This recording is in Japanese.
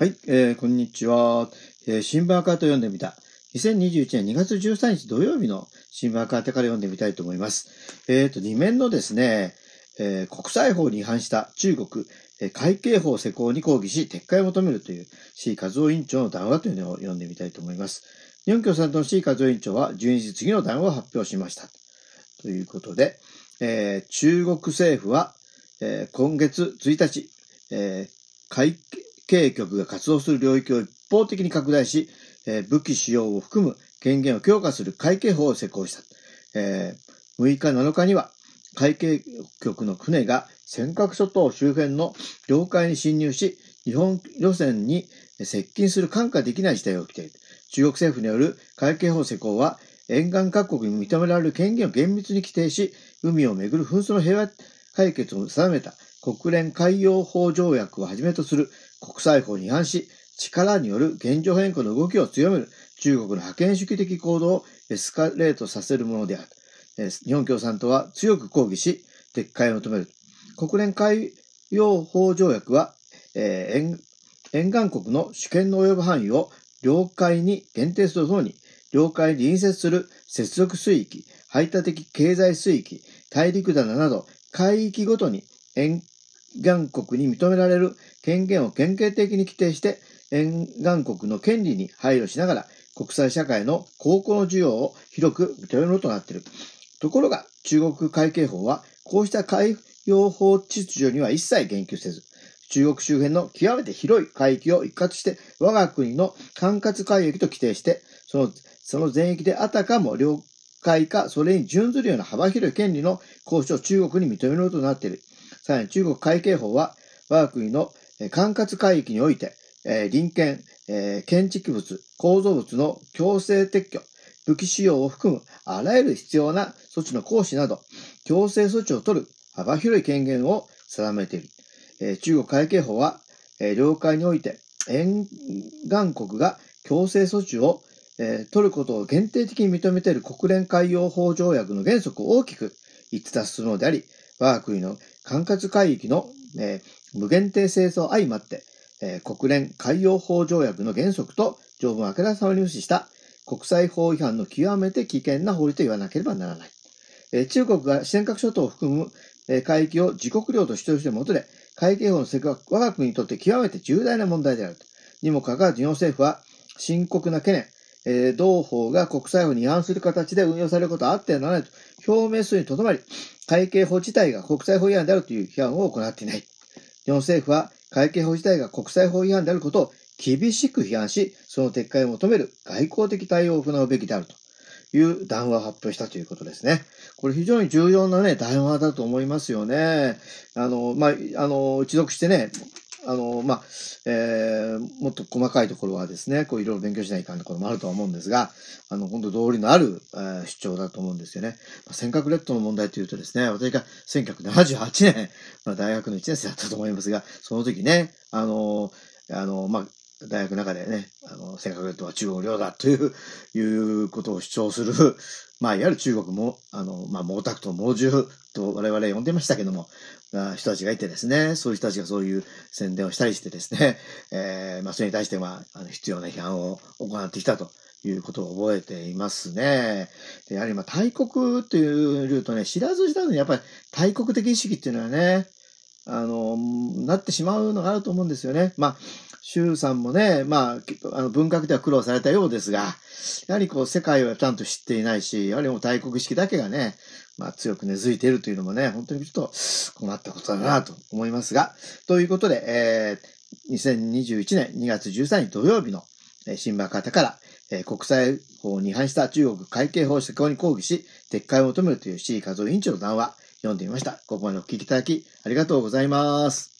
はい、えー、こんにちは。えー、新聞赤と読んでみた。2021年2月13日土曜日の新聞赤手から読んでみたいと思います。えっ、ー、と、2面のですね、えー、国際法に違反した中国、えー、会計法施行に抗議し撤回を求めるという C 和夫委員長の談話というのを読んでみたいと思います。日本共産党の C 和夫委員長は12日次の談話を発表しました。ということで、えー、中国政府は、えー、今月1日、えー、会計局が活動する領域を一方的に拡大し、えー、武器使用を含む権限を強化する会計法を施行した。えー、6日7日には会計局の船が尖閣諸島周辺の領海に侵入し、日本路線に接近する看過できない事態が起きている。中国政府による会計法施行は、沿岸各国に認められる権限を厳密に規定し、海をめぐる紛争の平和解決を定めた国連海洋法条約をはじめとする国際法に違反し、力による現状変更の動きを強める中国の覇権主義的行動をエスカレートさせるものである。日本共産党は強く抗議し、撤回を求める。国連海洋法条約は、えー、沿岸国の主権の及ぶ範囲を領海に限定するとともに、領海に隣接する接続水域、排他的経済水域、大陸棚など海域ごとに沿岸国に認められる権限を典型的に規定して、沿岸国の権利に配慮しながら、国際社会の高校の需要を広く認めることとなっている。ところが、中国会計法は、こうした海洋法秩序には一切言及せず、中国周辺の極めて広い海域を一括して、我が国の管轄海域と規定して、その、その全域であたかも領海か、それに準ずるような幅広い権利の行使を中国に認めることとなっている。さらに中国会計法は、我が国の管轄海域において、林権、建築物、構造物の強制撤去、武器使用を含むあらゆる必要な措置の行使など、強制措置を取る幅広い権限を定めている。え中国会計法は、え領海において沿岸国が強制措置をえ取ることを限定的に認めている国連海洋法条約の原則を大きく逸脱するのであり、我が国の管轄海域の、えー、無限定性と相まって、えー、国連海洋法条約の原則と条文をあからさまに無視した国際法違反の極めて危険な法律と言わなければならない。えー、中国が尖閣諸島を含む、え海域を自国領と主張してもとで、海警法の施行は我が国にとって極めて重大な問題である。にもかかわらず日本政府は深刻な懸念、えー、同法が国際法に違反する形で運用されることはあってはならないと表明するにとどまり、会計法自体が国際法違反であるという批判を行っていない。日本政府は会計法自体が国際法違反であることを厳しく批判し、その撤回を求める外交的対応を行うべきであるという談話を発表したということですね。これ非常に重要なね、談話だと思いますよね。あの、まあ、あの、一読してね、あの、まあ、えー、もっと細かいところはですね、こういろいろ勉強しないかんところもあるとは思うんですが、あの、本当道理のある、えー、主張だと思うんですよね。まあ、尖閣列島の問題というとですね、私が1978年、まあ、大学の1年生だったと思いますが、その時ね、あの、あの、まあ、大学の中でね、あの、尖閣列島は中国領だという、いうことを主張する、まあ、いわゆる中国も、あの、まあ、毛沢東、猛獣と我々呼んでましたけども、人たちがいてですね、そういう人たちがそういう宣伝をしたりしてですね、えー、まあ、それに対しては、あの必要な批判を行ってきたということを覚えていますね。でやはり、まあ、大国というとね、知らず知らずにやっぱり大国的意識っていうのはね、あの、なってしまうのがあると思うんですよね。まあ、周さんもね、まあ、あの文学では苦労されたようですが、やはりこう、世界をちゃんと知っていないし、やはりもう大国意識だけがね、まあ、強く根付いているというのもね、本当にちょっと困ったことだなと思いますが、ということで、えー、2021年2月13日土曜日の、新馬方から、えー、国際法に違反した中国会計法施行に抗議し、撤回を求めるという C 和夫委員長の談話、読んでみました。ここまでお聞きいただき、ありがとうございます。